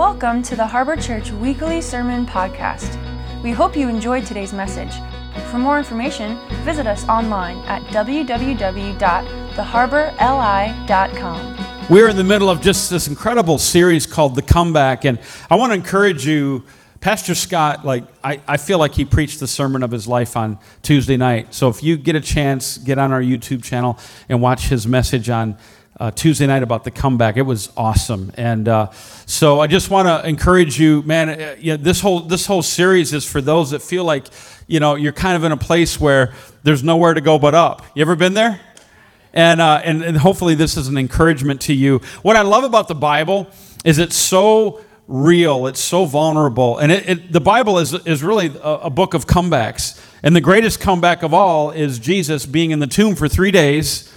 Welcome to the Harbor Church Weekly Sermon Podcast. We hope you enjoyed today's message. For more information, visit us online at www.theharborli.com. We're in the middle of just this incredible series called The Comeback, and I want to encourage you. Pastor Scott, like I, I feel like he preached the sermon of his life on Tuesday night. So if you get a chance, get on our YouTube channel and watch his message on uh, Tuesday night about the comeback. It was awesome, and uh, so I just want to encourage you, man. Uh, you know, this whole this whole series is for those that feel like you know you're kind of in a place where there's nowhere to go but up. You ever been there? And, uh, and, and hopefully this is an encouragement to you. What I love about the Bible is it's so real, it's so vulnerable. And it, it, the Bible is, is really a, a book of comebacks. And the greatest comeback of all is Jesus being in the tomb for three days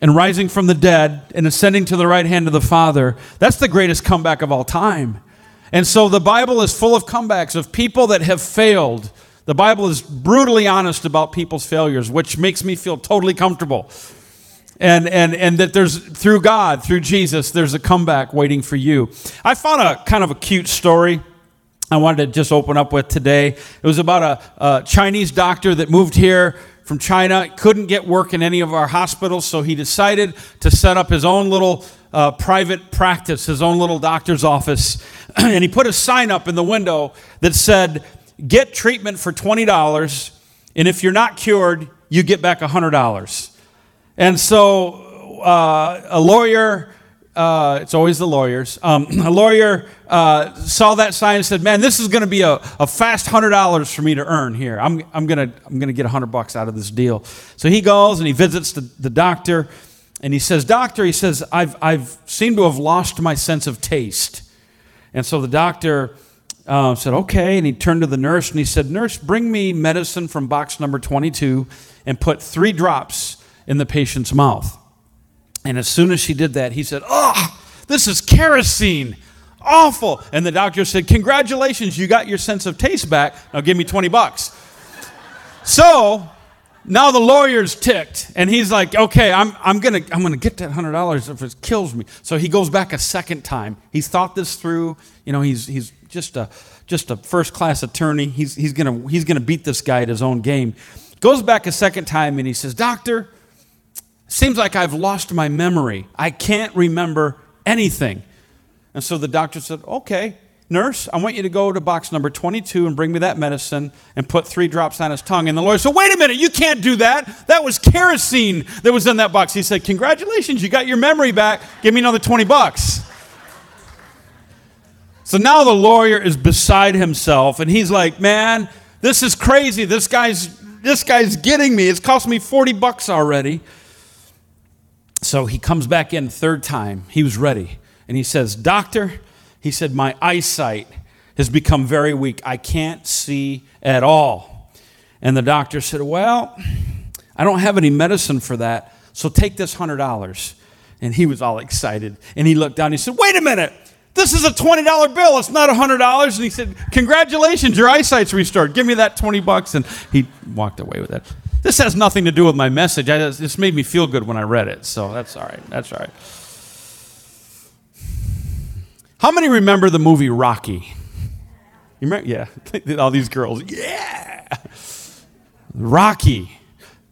and rising from the dead and ascending to the right hand of the Father. That's the greatest comeback of all time. And so the Bible is full of comebacks of people that have failed. The Bible is brutally honest about people's failures, which makes me feel totally comfortable. And, and, and that there's, through God, through Jesus, there's a comeback waiting for you. I found a kind of a cute story I wanted to just open up with today. It was about a, a Chinese doctor that moved here from China, couldn't get work in any of our hospitals, so he decided to set up his own little uh, private practice, his own little doctor's office. and he put a sign up in the window that said, Get treatment for $20, and if you're not cured, you get back $100. And so uh, a lawyer, uh, it's always the lawyers, um, a lawyer uh, saw that sign and said, Man, this is going to be a, a fast $100 for me to earn here. I'm, I'm going to I'm gonna get 100 bucks out of this deal. So he goes and he visits the, the doctor and he says, Doctor, he says, I've, I've seemed to have lost my sense of taste. And so the doctor uh, said, Okay. And he turned to the nurse and he said, Nurse, bring me medicine from box number 22 and put three drops in the patient's mouth. And as soon as she did that, he said, Oh, this is kerosene awful. And the doctor said, Congratulations, you got your sense of taste back. Now give me 20 bucks. so now the lawyer's ticked, and he's like, Okay, I'm, I'm going to I'm gonna get that $100 if it kills me. So he goes back a second time. He's thought this through. You know, he's, he's just a, just a first class attorney. He's, he's going he's gonna beat this guy at his own game. Goes back a second time, and he says, Doctor, seems like I've lost my memory. I can't remember anything. And so the doctor said, Okay, nurse, I want you to go to box number 22 and bring me that medicine and put three drops on his tongue. And the lawyer said, Wait a minute, you can't do that. That was kerosene that was in that box. He said, Congratulations, you got your memory back. Give me another 20 bucks. So now the lawyer is beside himself and he's like, Man, this is crazy. This guy's this guy's getting me. It's cost me 40 bucks already. So he comes back in third time. He was ready and he says, Doctor, he said, my eyesight has become very weak. I can't see at all. And the doctor said, Well, I don't have any medicine for that, so take this $100. And he was all excited. And he looked down and he said, Wait a minute. This is a $20 bill. It's not $100. And he said, Congratulations, your eyesight's restored. Give me that 20 bucks. And he walked away with it. This has nothing to do with my message. I this made me feel good when I read it. So that's all right. That's all right. How many remember the movie Rocky? You remember? Yeah. All these girls. Yeah. Rocky.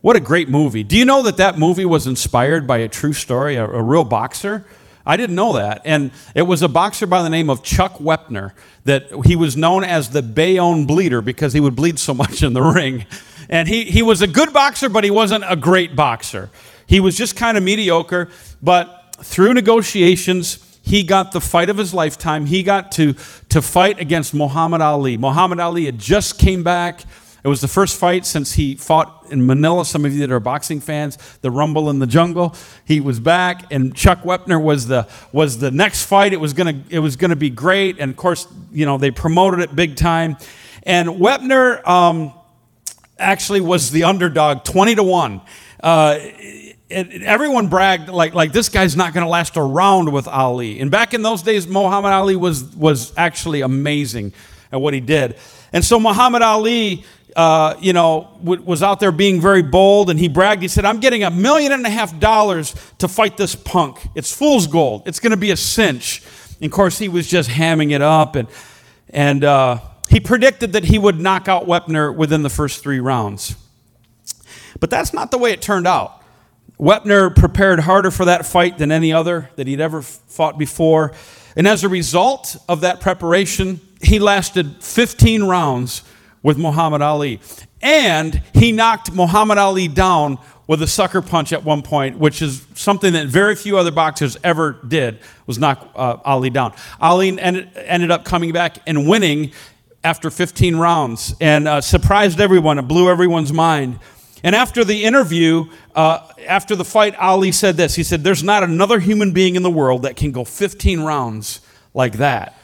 What a great movie. Do you know that that movie was inspired by a true story, a, a real boxer? I didn't know that. And it was a boxer by the name of Chuck Wepner that he was known as the Bayonne Bleeder because he would bleed so much in the ring. And he, he was a good boxer, but he wasn't a great boxer. He was just kind of mediocre. But through negotiations, he got the fight of his lifetime. He got to, to fight against Muhammad Ali. Muhammad Ali had just came back. It was the first fight since he fought in Manila. Some of you that are boxing fans, the Rumble in the Jungle. He was back, and Chuck Wepner was the was the next fight. It was gonna it was gonna be great, and of course, you know they promoted it big time. And Wepner um, actually was the underdog, twenty to one. Uh, it, everyone bragged like, like this guy's not going to last a round with Ali. And back in those days, Muhammad Ali was, was actually amazing at what he did. And so Muhammad Ali, uh, you know, w- was out there being very bold, and he bragged. He said, "I'm getting a million and a half dollars to fight this punk. It's fool's gold. It's going to be a cinch." And of course, he was just hamming it up. And, and uh, he predicted that he would knock out Wepner within the first three rounds. But that's not the way it turned out. Wepner prepared harder for that fight than any other that he'd ever fought before. And as a result of that preparation, he lasted 15 rounds with Muhammad Ali. And he knocked Muhammad Ali down with a sucker punch at one point, which is something that very few other boxers ever did, was knock uh, Ali down. Ali ended, ended up coming back and winning after 15 rounds and uh, surprised everyone. It blew everyone's mind. And after the interview, uh, after the fight, Ali said this He said, There's not another human being in the world that can go 15 rounds like that.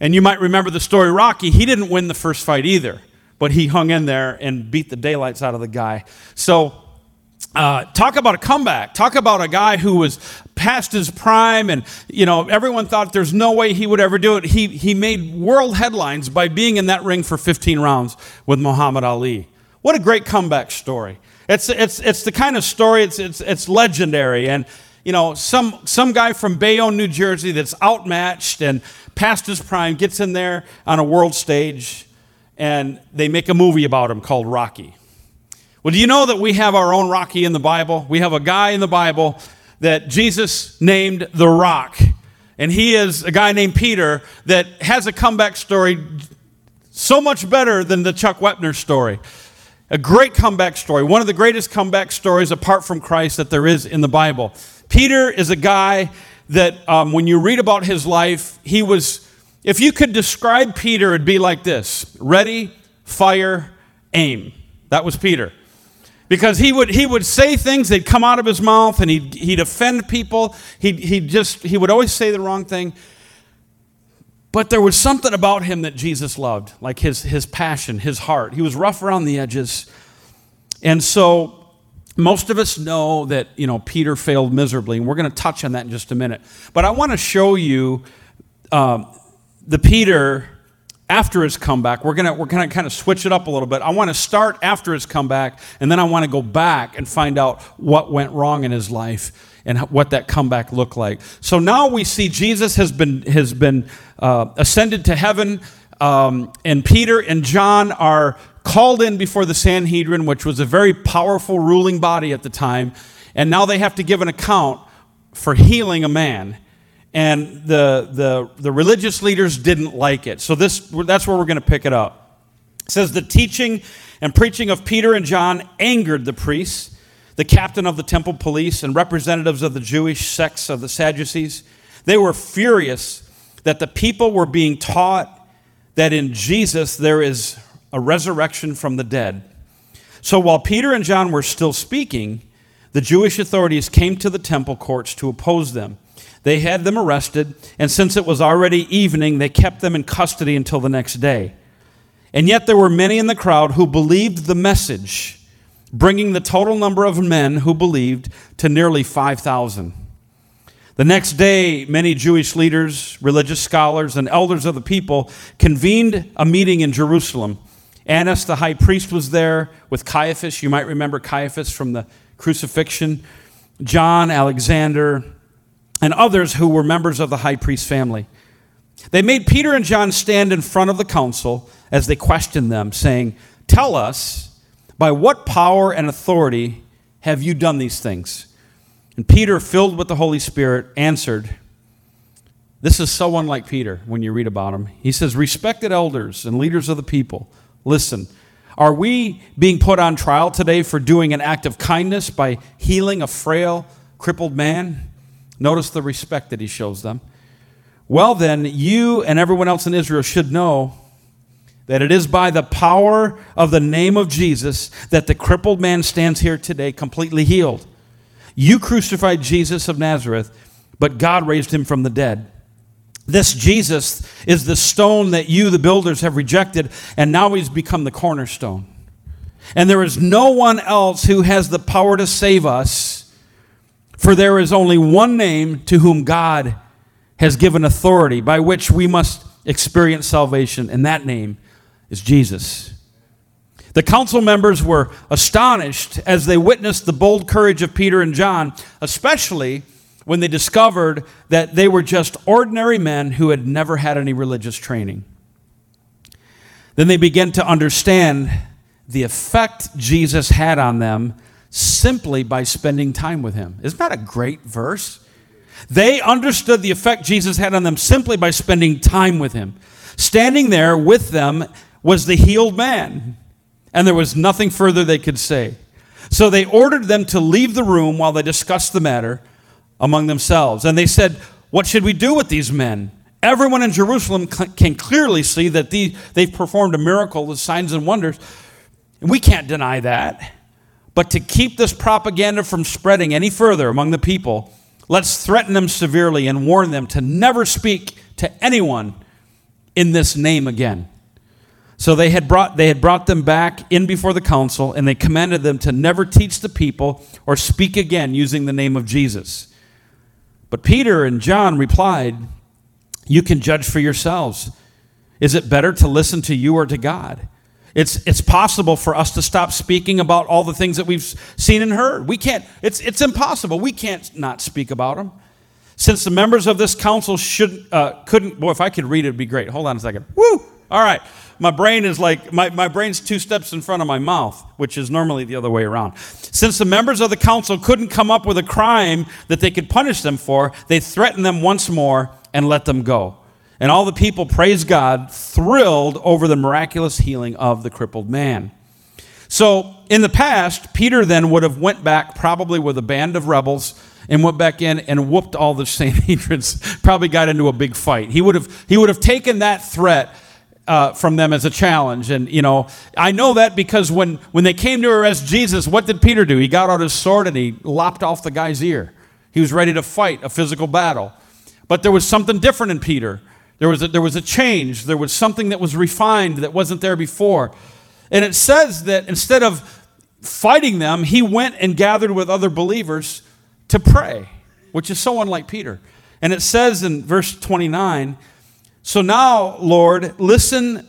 And you might remember the story Rocky, he didn't win the first fight either, but he hung in there and beat the daylights out of the guy. So, uh, talk about a comeback. Talk about a guy who was past his prime, and you know everyone thought there's no way he would ever do it. He he made world headlines by being in that ring for 15 rounds with Muhammad Ali. What a great comeback story. It's, it's, it's the kind of story, it's, it's, it's legendary. And, you know, some, some guy from Bayonne, New Jersey that's outmatched and past his prime gets in there on a world stage and they make a movie about him called Rocky. Well, do you know that we have our own Rocky in the Bible? We have a guy in the Bible that Jesus named the Rock. And he is a guy named Peter that has a comeback story so much better than the Chuck Wepner story. A great comeback story, one of the greatest comeback stories apart from Christ that there is in the Bible. Peter is a guy that um, when you read about his life, he was, if you could describe Peter, it'd be like this ready, fire, aim. That was Peter. Because he would, he would say things that come out of his mouth and he'd, he'd offend people. He'd, he'd just, he would always say the wrong thing. But there was something about him that Jesus loved, like his, his passion, his heart. He was rough around the edges. And so most of us know that, you know, Peter failed miserably, and we're going to touch on that in just a minute. But I want to show you um, the Peter after his comeback. We're going we're to kind of switch it up a little bit. I want to start after his comeback, and then I want to go back and find out what went wrong in his life and what that comeback looked like. So now we see Jesus has been, has been uh, ascended to heaven, um, and Peter and John are called in before the Sanhedrin, which was a very powerful ruling body at the time, and now they have to give an account for healing a man. And the, the, the religious leaders didn't like it. So this, that's where we're going to pick it up. It says, The teaching and preaching of Peter and John angered the priests the captain of the temple police, and representatives of the Jewish sects of the Sadducees. They were furious that the people were being taught that in Jesus there is a resurrection from the dead. So while Peter and John were still speaking, the Jewish authorities came to the temple courts to oppose them. They had them arrested, and since it was already evening, they kept them in custody until the next day. And yet there were many in the crowd who believed the message bringing the total number of men who believed to nearly 5,000. The next day, many Jewish leaders, religious scholars, and elders of the people convened a meeting in Jerusalem. Annas, the high priest, was there with Caiaphas. You might remember Caiaphas from the crucifixion, John, Alexander, and others who were members of the high priest family. They made Peter and John stand in front of the council as they questioned them, saying, Tell us, by what power and authority have you done these things? And Peter, filled with the Holy Spirit, answered, This is so unlike Peter when you read about him. He says, Respected elders and leaders of the people, listen. Are we being put on trial today for doing an act of kindness by healing a frail, crippled man? Notice the respect that he shows them. Well, then, you and everyone else in Israel should know that it is by the power of the name of Jesus that the crippled man stands here today completely healed. You crucified Jesus of Nazareth, but God raised him from the dead. This Jesus is the stone that you, the builders, have rejected, and now he's become the cornerstone. And there is no one else who has the power to save us, for there is only one name to whom God has given authority by which we must experience salvation, and that name is Jesus. The council members were astonished as they witnessed the bold courage of Peter and John, especially when they discovered that they were just ordinary men who had never had any religious training. Then they began to understand the effect Jesus had on them simply by spending time with him. Isn't that a great verse? They understood the effect Jesus had on them simply by spending time with him. Standing there with them was the healed man, and there was nothing further they could say. So they ordered them to leave the room while they discussed the matter among themselves. And they said, What should we do with these men? Everyone in Jerusalem can clearly see that they've performed a miracle with signs and wonders. We can't deny that. But to keep this propaganda from spreading any further among the people, let's threaten them severely and warn them to never speak to anyone in this name again. So they had brought they had brought them back in before the council and they commanded them to never teach the people or speak again using the name of Jesus. But Peter and John replied, "You can judge for yourselves. Is it better to listen to you or to God?" It's, it's possible for us to stop speaking about all the things that we've seen and heard. We can't, it's, it's impossible. We can't not speak about them. Since the members of this council should, uh, couldn't, boy, if I could read it, it'd be great. Hold on a second. Woo! All right. My brain is like, my, my brain's two steps in front of my mouth, which is normally the other way around. Since the members of the council couldn't come up with a crime that they could punish them for, they threatened them once more and let them go. And all the people praised God, thrilled over the miraculous healing of the crippled man. So in the past, Peter then would have went back probably with a band of rebels and went back in and whooped all the Sanhedrins, probably got into a big fight. He would have, he would have taken that threat uh, from them as a challenge. And, you know, I know that because when, when they came to arrest Jesus, what did Peter do? He got out his sword and he lopped off the guy's ear. He was ready to fight a physical battle. But there was something different in Peter. There was, a, there was a change. There was something that was refined that wasn't there before. And it says that instead of fighting them, he went and gathered with other believers to pray, which is so unlike Peter. And it says in verse 29 So now, Lord, listen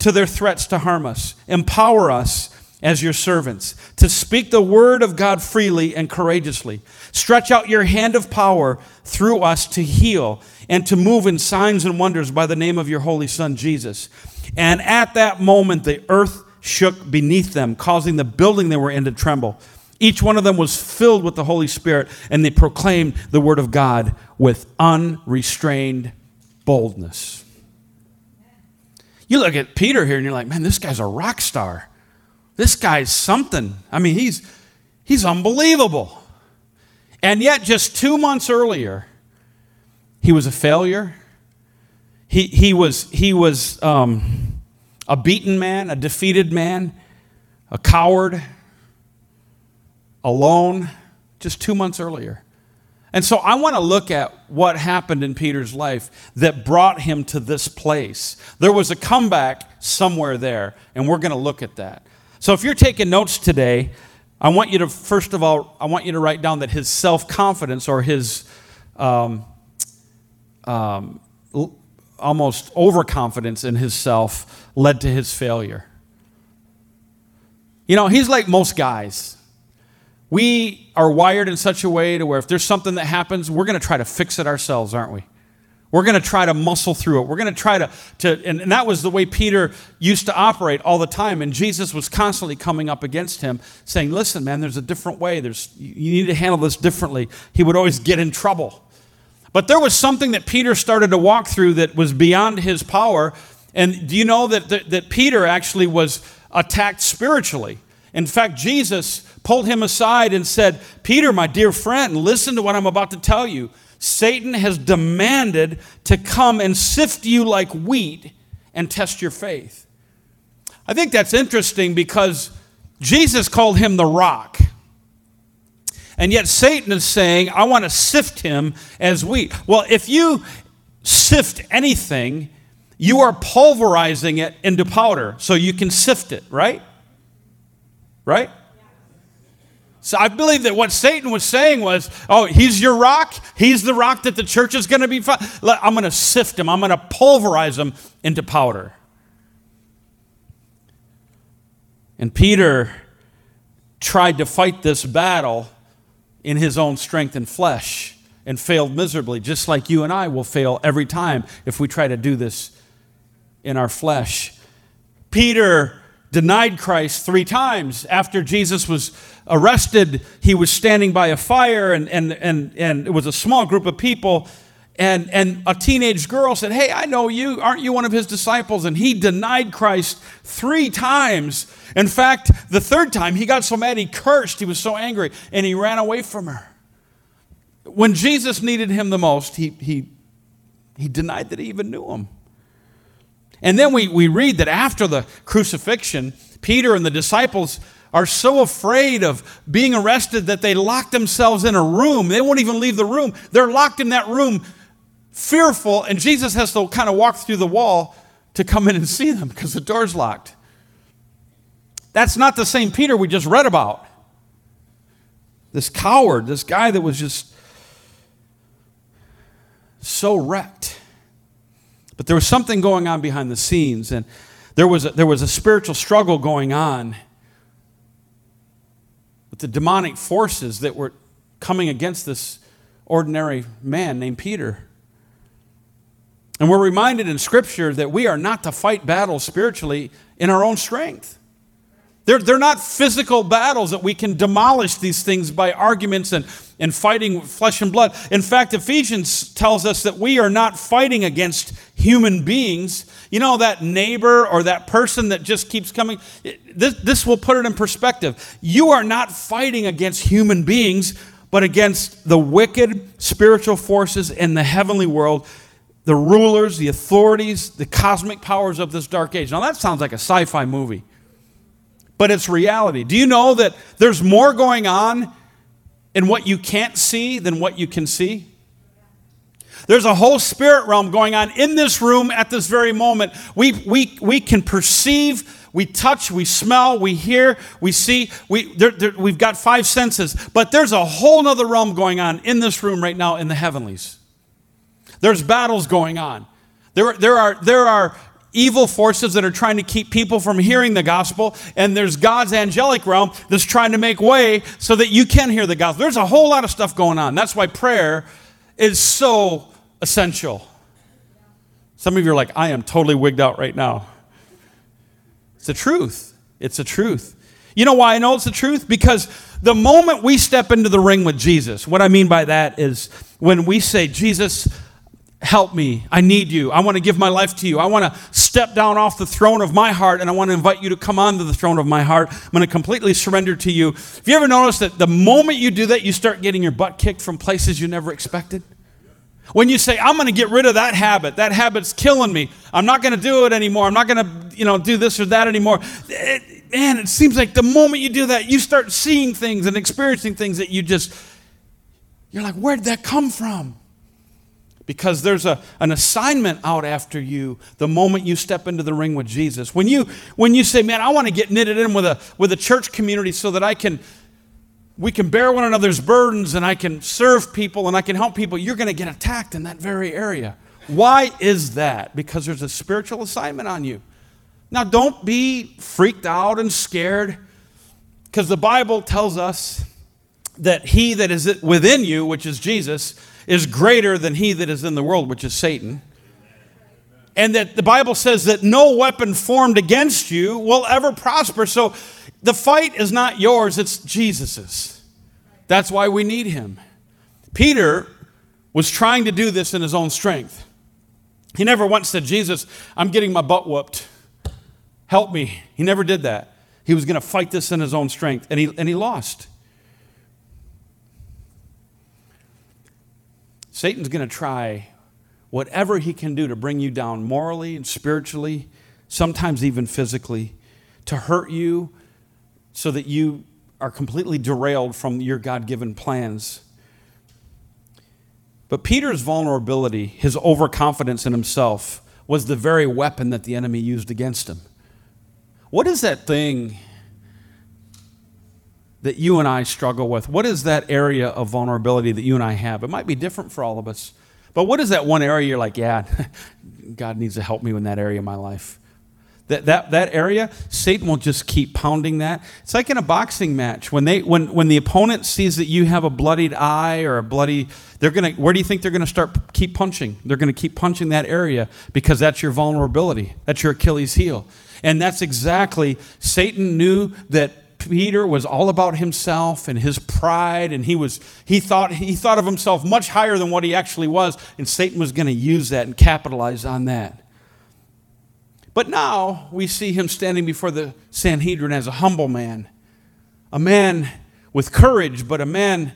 to their threats to harm us, empower us as your servants, to speak the word of God freely and courageously. Stretch out your hand of power through us to heal and to move in signs and wonders by the name of your holy Son, Jesus. And at that moment, the earth shook beneath them, causing the building they were in to tremble. Each one of them was filled with the Holy Spirit, and they proclaimed the word of God with unrestrained boldness. You look at Peter here and you're like, man, this guy's a rock star. This guy's something. I mean, he's, he's unbelievable. And yet, just two months earlier, he was a failure. He, he was, he was um, a beaten man, a defeated man, a coward, alone, just two months earlier. And so I want to look at what happened in Peter's life that brought him to this place. There was a comeback somewhere there, and we're going to look at that. So if you're taking notes today, I want you to, first of all, I want you to write down that his self confidence or his um, um, almost overconfidence in himself led to his failure. You know, he's like most guys. We are wired in such a way to where if there's something that happens, we're going to try to fix it ourselves, aren't we? We're going to try to muscle through it. We're going to try to, to and, and that was the way Peter used to operate all the time. And Jesus was constantly coming up against him, saying, Listen, man, there's a different way. There's, you need to handle this differently. He would always get in trouble. But there was something that Peter started to walk through that was beyond his power. And do you know that, that, that Peter actually was attacked spiritually? In fact, Jesus pulled him aside and said, Peter, my dear friend, listen to what I'm about to tell you. Satan has demanded to come and sift you like wheat and test your faith. I think that's interesting because Jesus called him the rock. And yet Satan is saying, I want to sift him as wheat. Well, if you sift anything, you are pulverizing it into powder so you can sift it, right? Right? So I believe that what Satan was saying was, oh, he's your rock. He's the rock that the church is going to be. Fi- I'm going to sift him. I'm going to pulverize him into powder. And Peter tried to fight this battle in his own strength and flesh and failed miserably, just like you and I will fail every time if we try to do this in our flesh. Peter denied Christ three times. After Jesus was arrested, he was standing by a fire, and, and, and, and it was a small group of people. And, and a teenage girl said, Hey, I know you. Aren't you one of his disciples? And he denied Christ three times. In fact, the third time, he got so mad he cursed. He was so angry, and he ran away from her. When Jesus needed him the most, he, he, he denied that he even knew him. And then we, we read that after the crucifixion, Peter and the disciples are so afraid of being arrested that they lock themselves in a room. They won't even leave the room. They're locked in that room, fearful, and Jesus has to kind of walk through the wall to come in and see them because the door's locked. That's not the same Peter we just read about. This coward, this guy that was just so wrecked. But there was something going on behind the scenes, and there was a, there was a spiritual struggle going on with the demonic forces that were coming against this ordinary man named Peter. And we're reminded in Scripture that we are not to fight battles spiritually in our own strength. They're, they're not physical battles that we can demolish these things by arguments and, and fighting flesh and blood. In fact, Ephesians tells us that we are not fighting against human beings. You know, that neighbor or that person that just keeps coming. This, this will put it in perspective. You are not fighting against human beings, but against the wicked spiritual forces in the heavenly world the rulers, the authorities, the cosmic powers of this dark age. Now, that sounds like a sci fi movie but it's reality. Do you know that there's more going on in what you can't see than what you can see? There's a whole spirit realm going on in this room at this very moment. We, we, we can perceive, we touch, we smell, we hear, we see. We, there, there, we've got five senses, but there's a whole other realm going on in this room right now in the heavenlies. There's battles going on. There, there, are, there are evil forces that are trying to keep people from hearing the gospel, and there's God's angelic realm that's trying to make way so that you can hear the gospel. There's a whole lot of stuff going on. That's why prayer is so essential. Some of you are like, I am totally wigged out right now. It's the truth. It's the truth. You know why I know it's the truth? Because the moment we step into the ring with Jesus, what I mean by that is when we say, Jesus, help me. I need you. I want to give my life to you. I want to step down off the throne of my heart and I want to invite you to come onto the throne of my heart. I'm going to completely surrender to you. Have you ever noticed that the moment you do that, you start getting your butt kicked from places you never expected? When you say, I'm going to get rid of that habit, that habit's killing me. I'm not going to do it anymore. I'm not going to, you know, do this or that anymore. It, man, it seems like the moment you do that, you start seeing things and experiencing things that you just, you're like, where did that come from? Because there's a, an assignment out after you the moment you step into the ring with jesus. When you when you say man i want to get knitted in with a with a church community so that i can we can bear one another's burdens and i can serve people and i can help people you're going to get attacked in that very area. Why is that? Because there's a spiritual assignment on you. Now don't be freaked out and scared because the bible tells us that he that is within you which is jesus is greater than he that is in the world, which is Satan. And that the Bible says that no weapon formed against you will ever prosper. So the fight is not yours, it's Jesus's. That's why we need him. Peter was trying to do this in his own strength. He never once said, Jesus, I'm getting my butt whooped. Help me. He never did that. He was going to fight this in his own strength, and he, and he lost. Satan's going to try whatever he can do to bring you down morally and spiritually, sometimes even physically, to hurt you so that you are completely derailed from your God given plans. But Peter's vulnerability, his overconfidence in himself, was the very weapon that the enemy used against him. What is that thing that you and I struggle with? What is that area of vulnerability that you and I have? It might be different for all of us. But what is that one area you're like, yeah, God needs to help me in that area of my life? that, that, that area, Satan will just keep pounding that. It's like in a boxing match. When, they, when, when the opponent sees that you have a bloodied eye or a bloody, they're gonna, where do you think they're going to start keep punching? They're going to keep punching that area because that's your vulnerability. That's your Achilles heel. And that's exactly, Satan knew that Peter was all about himself and his pride, and he was he thought he thought of himself much higher than what he actually was, and Satan was going to use that and capitalize on that. But now we see him standing before the Sanhedrin as a humble man, a man with courage, but a man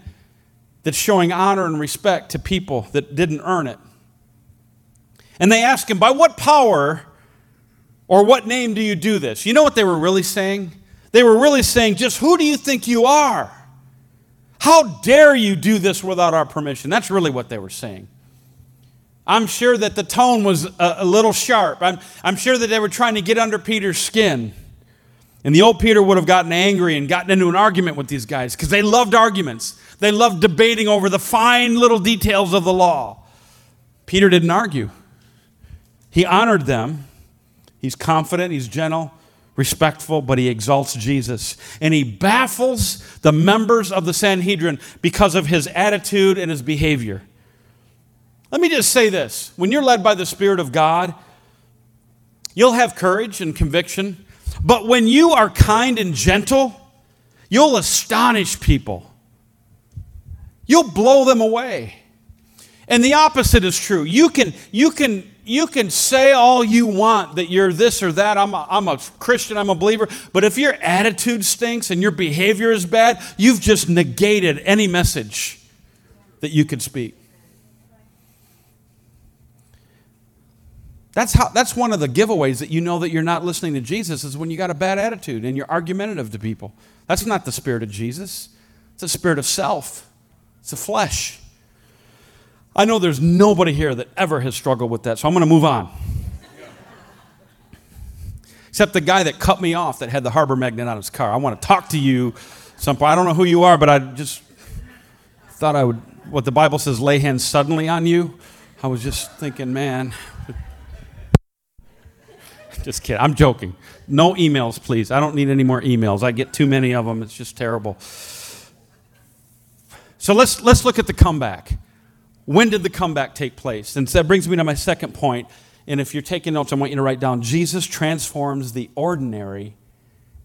that's showing honor and respect to people that didn't earn it. And they ask him, By what power or what name do you do this? You know what they were really saying? They were really saying, Just who do you think you are? How dare you do this without our permission? That's really what they were saying. I'm sure that the tone was a, little sharp. I'm, I'm sure that they were trying to get under Peter's skin. And the old Peter would have gotten angry and gotten into an argument with these guys because they loved arguments. They loved debating over the fine little details of the law. Peter didn't argue, he honored them. He's confident, he's gentle, respectful, but he exalts Jesus. And he baffles the members of the Sanhedrin because of his attitude and his behavior. Let me just say this when you're led by the Spirit of God, you'll have courage and conviction, but when you are kind and gentle, you'll astonish people. You'll blow them away. And the opposite is true. You can, you can, you can say all you want that you're this or that. I'm a, I'm a Christian, I'm a believer. But if your attitude stinks and your behavior is bad, you've just negated any message that you could speak. That's, how, that's one of the giveaways that you know that you're not listening to Jesus is when you got a bad attitude and you're argumentative to people. That's not the spirit of Jesus. It's a spirit of self. It's a flesh. I know there's nobody here that ever has struggled with that, so I'm going to move on. Except the guy that cut me off that had the harbor magnet on his car. I want to talk to you some. I don't know who you are, but I just thought I would, what the Bible says, lay hands suddenly on you. I was just thinking, man, just kidding. I'm joking. No emails, please. I don't need any more emails. I get too many of them. It's just terrible. So let's, let's look at the comeback. When did the comeback take place? And so that brings me to my second point. And if you're taking notes, I want you to write down Jesus transforms the ordinary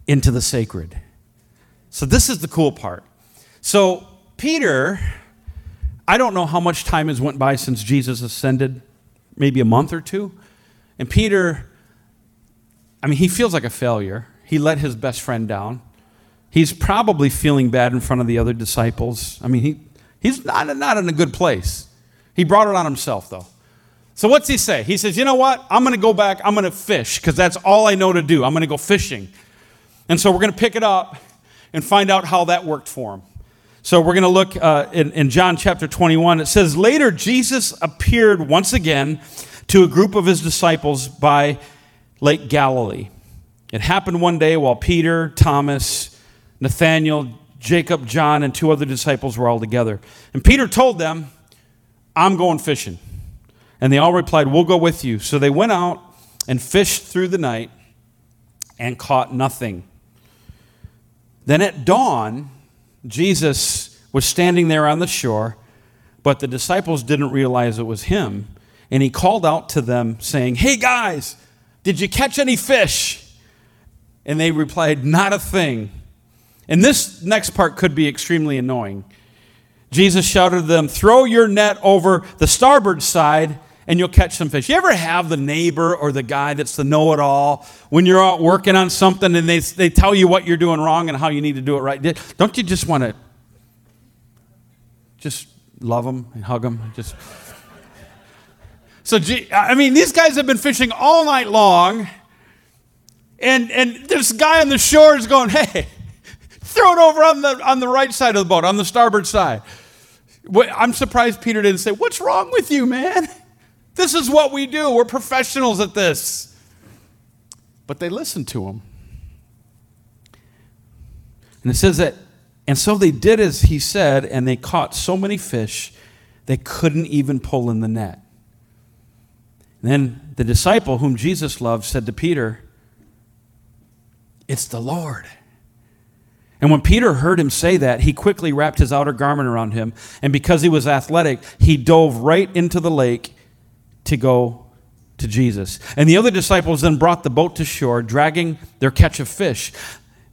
into the sacred. So this is the cool part. So Peter, I don't know how much time has went by since Jesus ascended, maybe a month or two. And Peter I mean, he feels like a failure. He let his best friend down. He's probably feeling bad in front of the other disciples. I mean, he, he's not, not in a good place. He brought it on himself, though. So, what's he say? He says, You know what? I'm going to go back. I'm going to fish because that's all I know to do. I'm going to go fishing. And so, we're going to pick it up and find out how that worked for him. So, we're going to look uh, in, in John chapter 21. It says, Later, Jesus appeared once again to a group of his disciples by Lake Galilee. It happened one day while Peter, Thomas, Nathanael, Jacob, John, and two other disciples were all together. And Peter told them, I'm going fishing. And they all replied, We'll go with you. So they went out and fished through the night and caught nothing. Then at dawn, Jesus was standing there on the shore, but the disciples didn't realize it was him. And he called out to them, saying, Hey guys, did you catch any fish? And they replied, Not a thing. And this next part could be extremely annoying. Jesus shouted to them, Throw your net over the starboard side and you'll catch some fish. You ever have the neighbor or the guy that's the know it all when you're out working on something and they, they tell you what you're doing wrong and how you need to do it right? Don't you just want to just love them and hug them? Just. So, I mean, these guys have been fishing all night long, and, and this guy on the shore is going, hey, throw it over on the, on the right side of the boat, on the starboard side. I'm surprised Peter didn't say, What's wrong with you, man? This is what we do. We're professionals at this. But they listened to him. And it says that, and so they did as he said, and they caught so many fish they couldn't even pull in the net. And then the disciple whom Jesus loved said to Peter, It's the Lord. And when Peter heard him say that, he quickly wrapped his outer garment around him. And because he was athletic, he dove right into the lake to go to Jesus. And the other disciples then brought the boat to shore, dragging their catch of fish.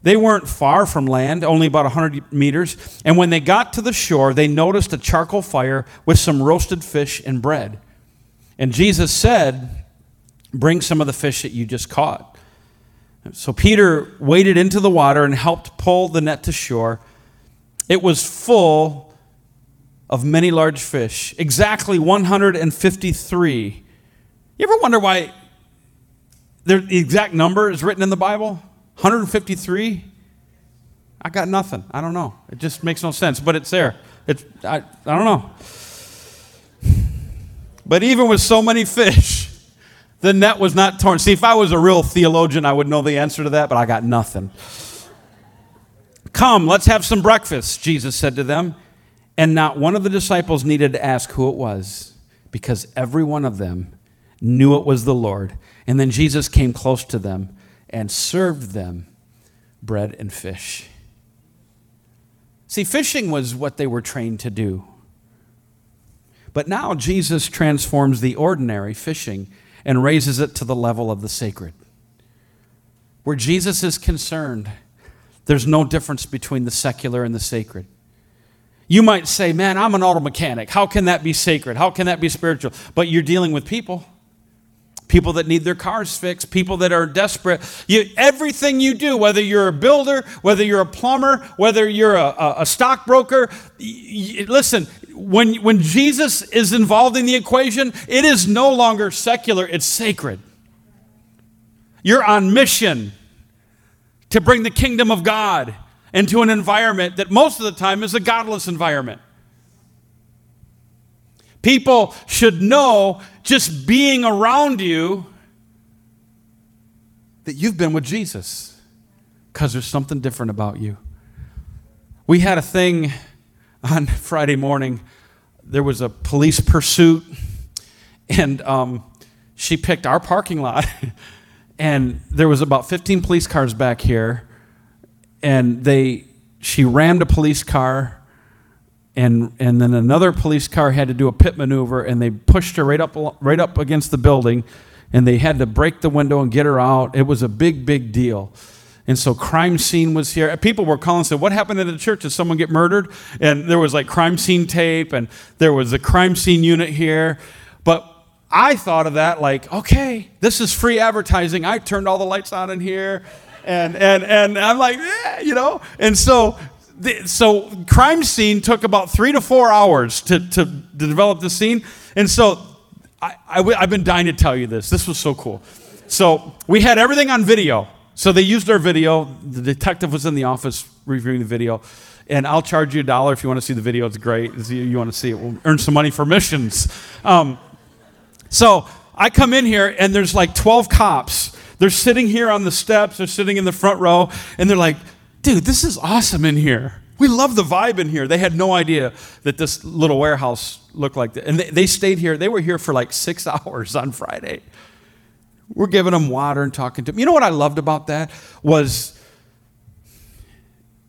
They weren't far from land, only about 100 meters. And when they got to the shore, they noticed a charcoal fire with some roasted fish and bread. And Jesus said, Bring some of the fish that you just caught. So Peter waded into the water and helped pull the net to shore. It was full of many large fish, exactly 153. You ever wonder why the exact number is written in the Bible? 153? I got nothing. I don't know. It just makes no sense, but it's there. It's, I, I don't know. But even with so many fish, the net was not torn. See, if I was a real theologian, I would know the answer to that, but I got nothing. Come, let's have some breakfast, Jesus said to them. And not one of the disciples needed to ask who it was, because every one of them knew it was the Lord. And then Jesus came close to them and served them bread and fish. See, fishing was what they were trained to do. But now Jesus transforms the ordinary fishing and raises it to the level of the sacred. Where Jesus is concerned, there's no difference between the secular and the sacred. You might say, Man, I'm an auto mechanic. How can that be sacred? How can that be spiritual? But you're dealing with people. People that need their cars fixed, people that are desperate. You, everything you do, whether you're a builder, whether you're a plumber, whether you're a, a, a stockbroker, listen, when, when Jesus is involved in the equation, it is no longer secular, it's sacred. You're on mission to bring the kingdom of God into an environment that most of the time is a godless environment. People should know just being around you that you've been with Jesus because there's something different about you. We had a thing on Friday morning, there was a police pursuit, and um, she picked our parking lot, and there was about 15 police cars back here, and they she rammed a police car, and and then another police car had to do a pit maneuver, and they pushed her right up right up against the building, and they had to break the window and get her out. It was a big big deal. And so crime scene was here. People were calling and said, What happened at the church? Did someone get murdered? And there was like crime scene tape and there was a crime scene unit here. But I thought of that like, okay, this is free advertising. I turned all the lights on in here. And and and I'm like, eh, you know, and so so crime scene took about three to four hours to, to, to develop the scene. And so I, I, I've been dying to tell you this. This was so cool. So we had everything on video. So they used our video. The detective was in the office reviewing the video. And I'll charge you a dollar if you want to see the video. It's great. If You want to see it. We'll earn some money for missions. Um, so I come in here, and there's like 12 cops. They're sitting here on the steps. They're sitting in the front row. And they're like, dude, this is awesome in here. We love the vibe in here. They had no idea that this little warehouse looked like that. And they, they stayed here. They were here for like six hours on Friday. We're giving them water and talking to them. You know what I loved about that was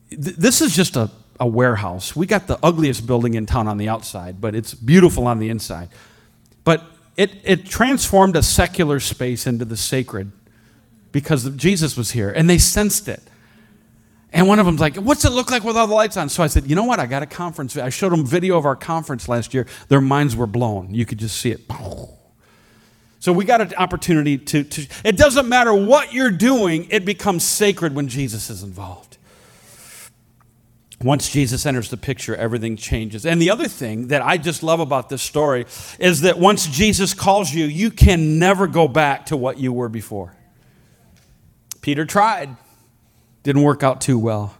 th- this is just a, a warehouse. We got the ugliest building in town on the outside, but it's beautiful on the inside. But it, it transformed a secular space into the sacred because Jesus was here and they sensed it. And one of them's like, What's it look like with all the lights on? So I said, You know what? I got a conference. I showed them video of our conference last year. Their minds were blown. You could just see it. So we got an opportunity to, to, it doesn't matter what you're doing, it becomes sacred when Jesus is involved. Once Jesus enters the picture, everything changes. And the other thing that I just love about this story is that once Jesus calls you, you can never go back to what you were before. Peter tried, didn't work out too well.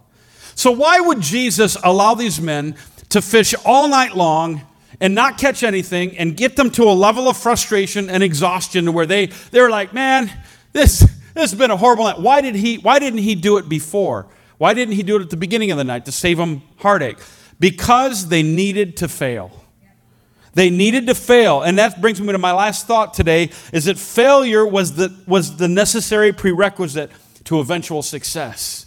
So, why would Jesus allow these men to fish all night long and not catch anything and get them to a level of frustration and exhaustion where they, they're like, man, this, this has been a horrible night. Why, did he, why didn't he do it before? Why didn't he do it at the beginning of the night to save them heartache? Because they needed to fail. They needed to fail. And that brings me to my last thought today is that failure was the, was the necessary prerequisite to eventual success.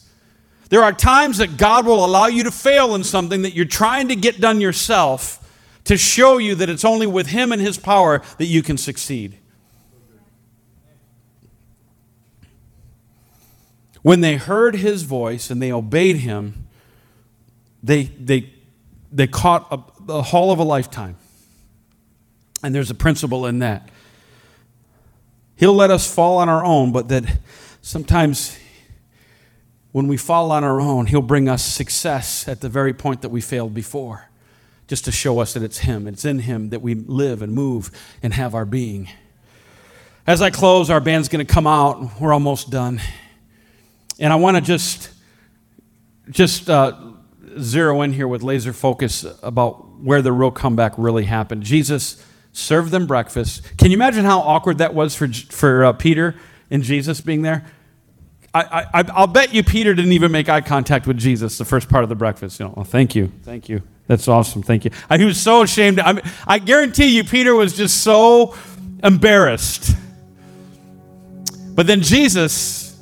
There are times that God will allow you to fail in something that you're trying to get done yourself to show you that it's only with Him and His power that you can succeed. When they heard His voice and they obeyed Him, they, they, they caught a, the haul of a lifetime. And there's a principle in that. He'll let us fall on our own, but that sometimes when we fall on our own, He'll bring us success at the very point that we failed before, just to show us that it's Him. It's in Him that we live and move and have our being. As I close, our band's going to come out. We're almost done. And I want to just, just uh, zero in here with laser focus about where the real comeback really happened. Jesus served them breakfast. Can you imagine how awkward that was for, for uh, Peter and Jesus being there? I, I, I'll bet you Peter didn't even make eye contact with Jesus the first part of the breakfast. You know, oh, thank you, thank you. That's awesome, thank you. I, he was so ashamed. I, mean, I guarantee you, Peter was just so embarrassed. But then Jesus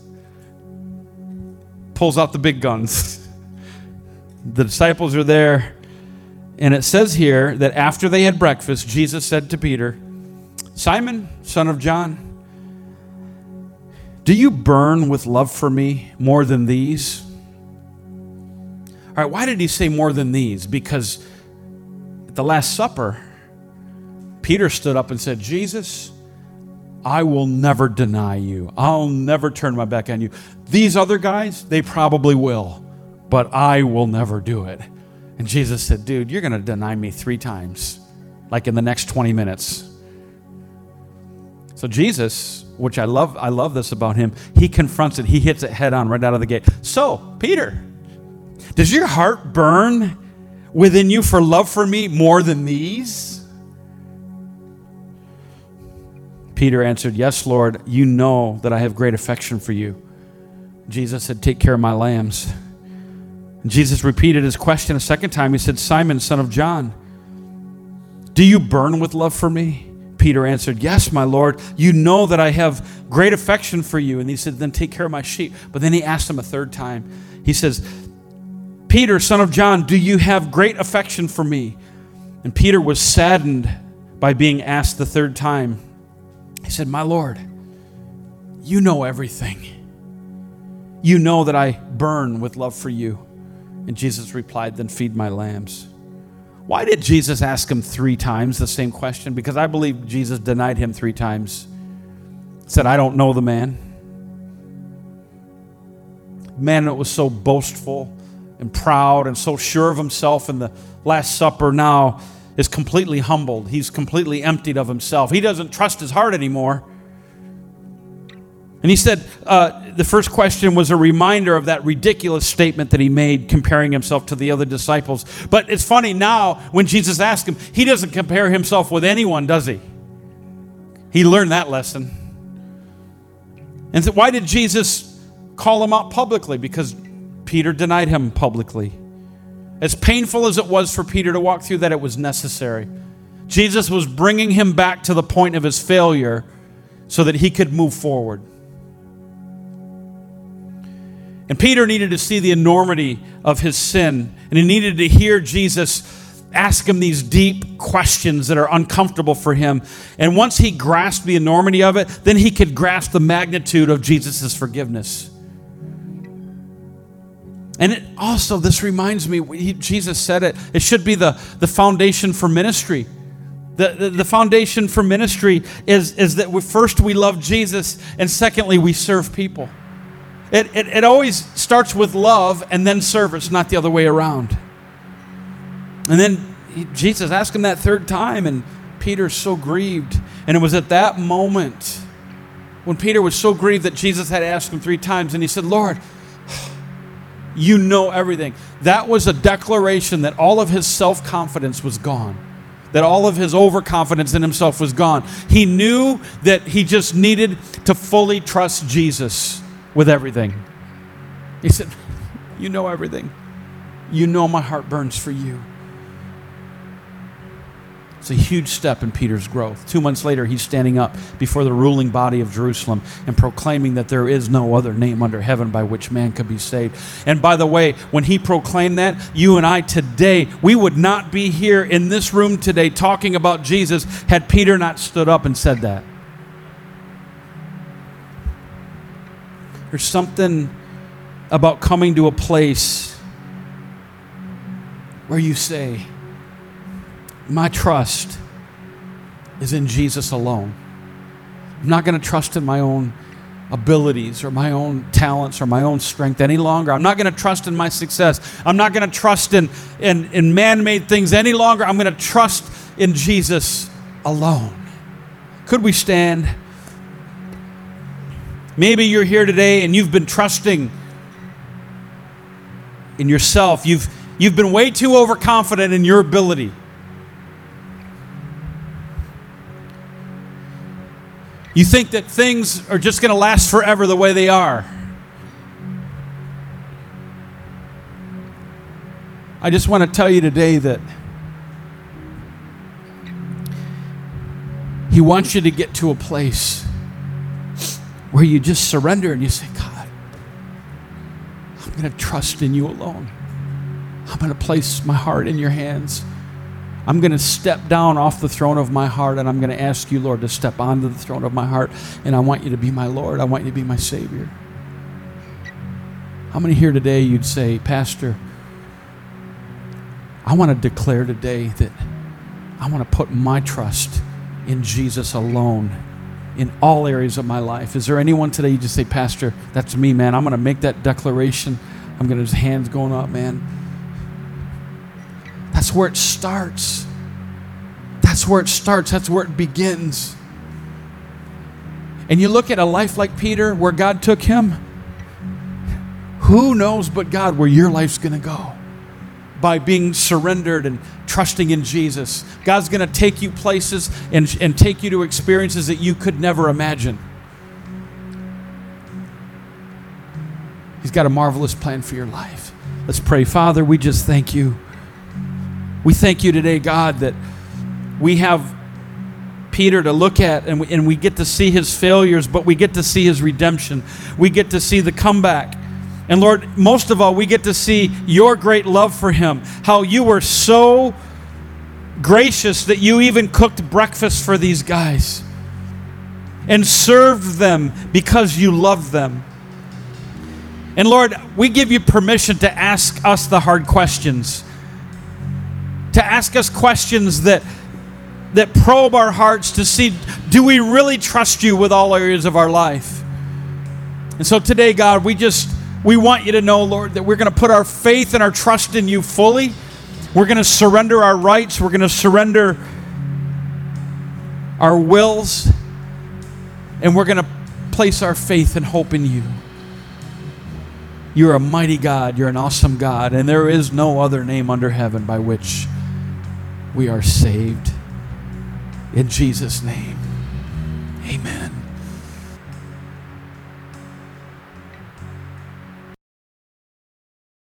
pulls out the big guns. The disciples are there. And it says here that after they had breakfast, Jesus said to Peter, Simon, son of John, do you burn with love for me more than these? All right, why did he say more than these? Because at the Last Supper, Peter stood up and said, Jesus, I will never deny you. I'll never turn my back on you. These other guys, they probably will, but I will never do it. And Jesus said, Dude, you're going to deny me three times, like in the next 20 minutes. So Jesus, which I love, I love this about him, he confronts it, he hits it head on right out of the gate. So, Peter, does your heart burn within you for love for me more than these? Peter answered, Yes, Lord, you know that I have great affection for you. Jesus said, Take care of my lambs. Jesus repeated his question a second time. He said, Simon, son of John, do you burn with love for me? Peter answered, Yes, my Lord. You know that I have great affection for you. And he said, Then take care of my sheep. But then he asked him a third time. He says, Peter, son of John, do you have great affection for me? And Peter was saddened by being asked the third time. He said, My Lord, you know everything. You know that I burn with love for you. And Jesus replied, Then feed my lambs. Why did Jesus ask him three times the same question? Because I believe Jesus denied him three times. Said, I don't know the man. Man that was so boastful and proud and so sure of himself in the Last Supper now is completely humbled. He's completely emptied of himself. He doesn't trust his heart anymore. And he said uh, the first question was a reminder of that ridiculous statement that he made comparing himself to the other disciples. But it's funny now when Jesus asked him, he doesn't compare himself with anyone, does he? He learned that lesson. And so why did Jesus call him out publicly? Because Peter denied him publicly. As painful as it was for Peter to walk through that, it was necessary. Jesus was bringing him back to the point of his failure so that he could move forward. And Peter needed to see the enormity of his sin, and he needed to hear Jesus ask him these deep questions that are uncomfortable for him. And once he grasped the enormity of it, then he could grasp the magnitude of Jesus' forgiveness. And it also, this reminds me, Jesus said it, it should be the, the foundation for ministry. The, the, the, foundation for ministry is, is that we, first we love Jesus, and secondly, we serve people. It, it, it always starts with love and then service, not the other way around. And then he, Jesus asked him that third time, and Peter's so grieved. And it was at that moment when Peter was so grieved that Jesus had asked him three times, and he said, Lord, you know everything. That was a declaration that all of his self confidence was gone, that all of his overconfidence in himself was gone. He knew that he just needed to fully trust Jesus with everything. He said, You know everything. You know my heart burns for you. It's a huge step in Peter's growth. Two months later, he's standing up before the ruling body of Jerusalem and proclaiming that there is no other name under heaven by which man could be saved. And by the way, when he proclaimed that, you and I today, we would not be here in this room today talking about Jesus had Peter not stood up and said that. There's something about coming to a place where you say, my trust is in Jesus alone. I'm not going to trust in my own abilities or my own talents or my own strength any longer. I'm not going to trust in my success. I'm not going to trust in, in, in man made things any longer. I'm going to trust in Jesus alone. Could we stand? Maybe you're here today and you've been trusting in yourself. You've, you've been way too overconfident in your ability. You think that things are just going to last forever the way they are. I just want to tell you today that He wants you to get to a place where you just surrender and you say, God, I'm going to trust in you alone. I'm going to place my heart in your hands. I'm going to step down off the throne of my heart and I'm going to ask you, Lord, to step onto the throne of my heart. And I want you to be my Lord. I want you to be my Savior. How many here today you'd say, Pastor, I want to declare today that I want to put my trust in Jesus alone in all areas of my life. Is there anyone today you just say, Pastor, that's me, man. I'm going to make that declaration. I'm going to, his hands going up, man. That's where it starts. That's where it starts. That's where it begins. And you look at a life like Peter, where God took him, who knows but God where your life's going to go? By being surrendered and trusting in Jesus. God's going to take you places and, and take you to experiences that you could never imagine. He's got a marvelous plan for your life. Let's pray. Father, we just thank you. We thank you today, God, that we have Peter to look at and we, and we get to see his failures, but we get to see his redemption. We get to see the comeback. And Lord, most of all, we get to see your great love for him, how you were so gracious that you even cooked breakfast for these guys and served them because you loved them. And Lord, we give you permission to ask us the hard questions to ask us questions that that probe our hearts to see do we really trust you with all areas of our life? And so today god we just we want you to know lord that we're going to put our faith and our trust in you fully. We're going to surrender our rights. We're going to surrender our wills. And we're going to place our faith and hope in you. You're a mighty god. You're an awesome god. And there is no other name under heaven by which we are saved. In Jesus' name, amen.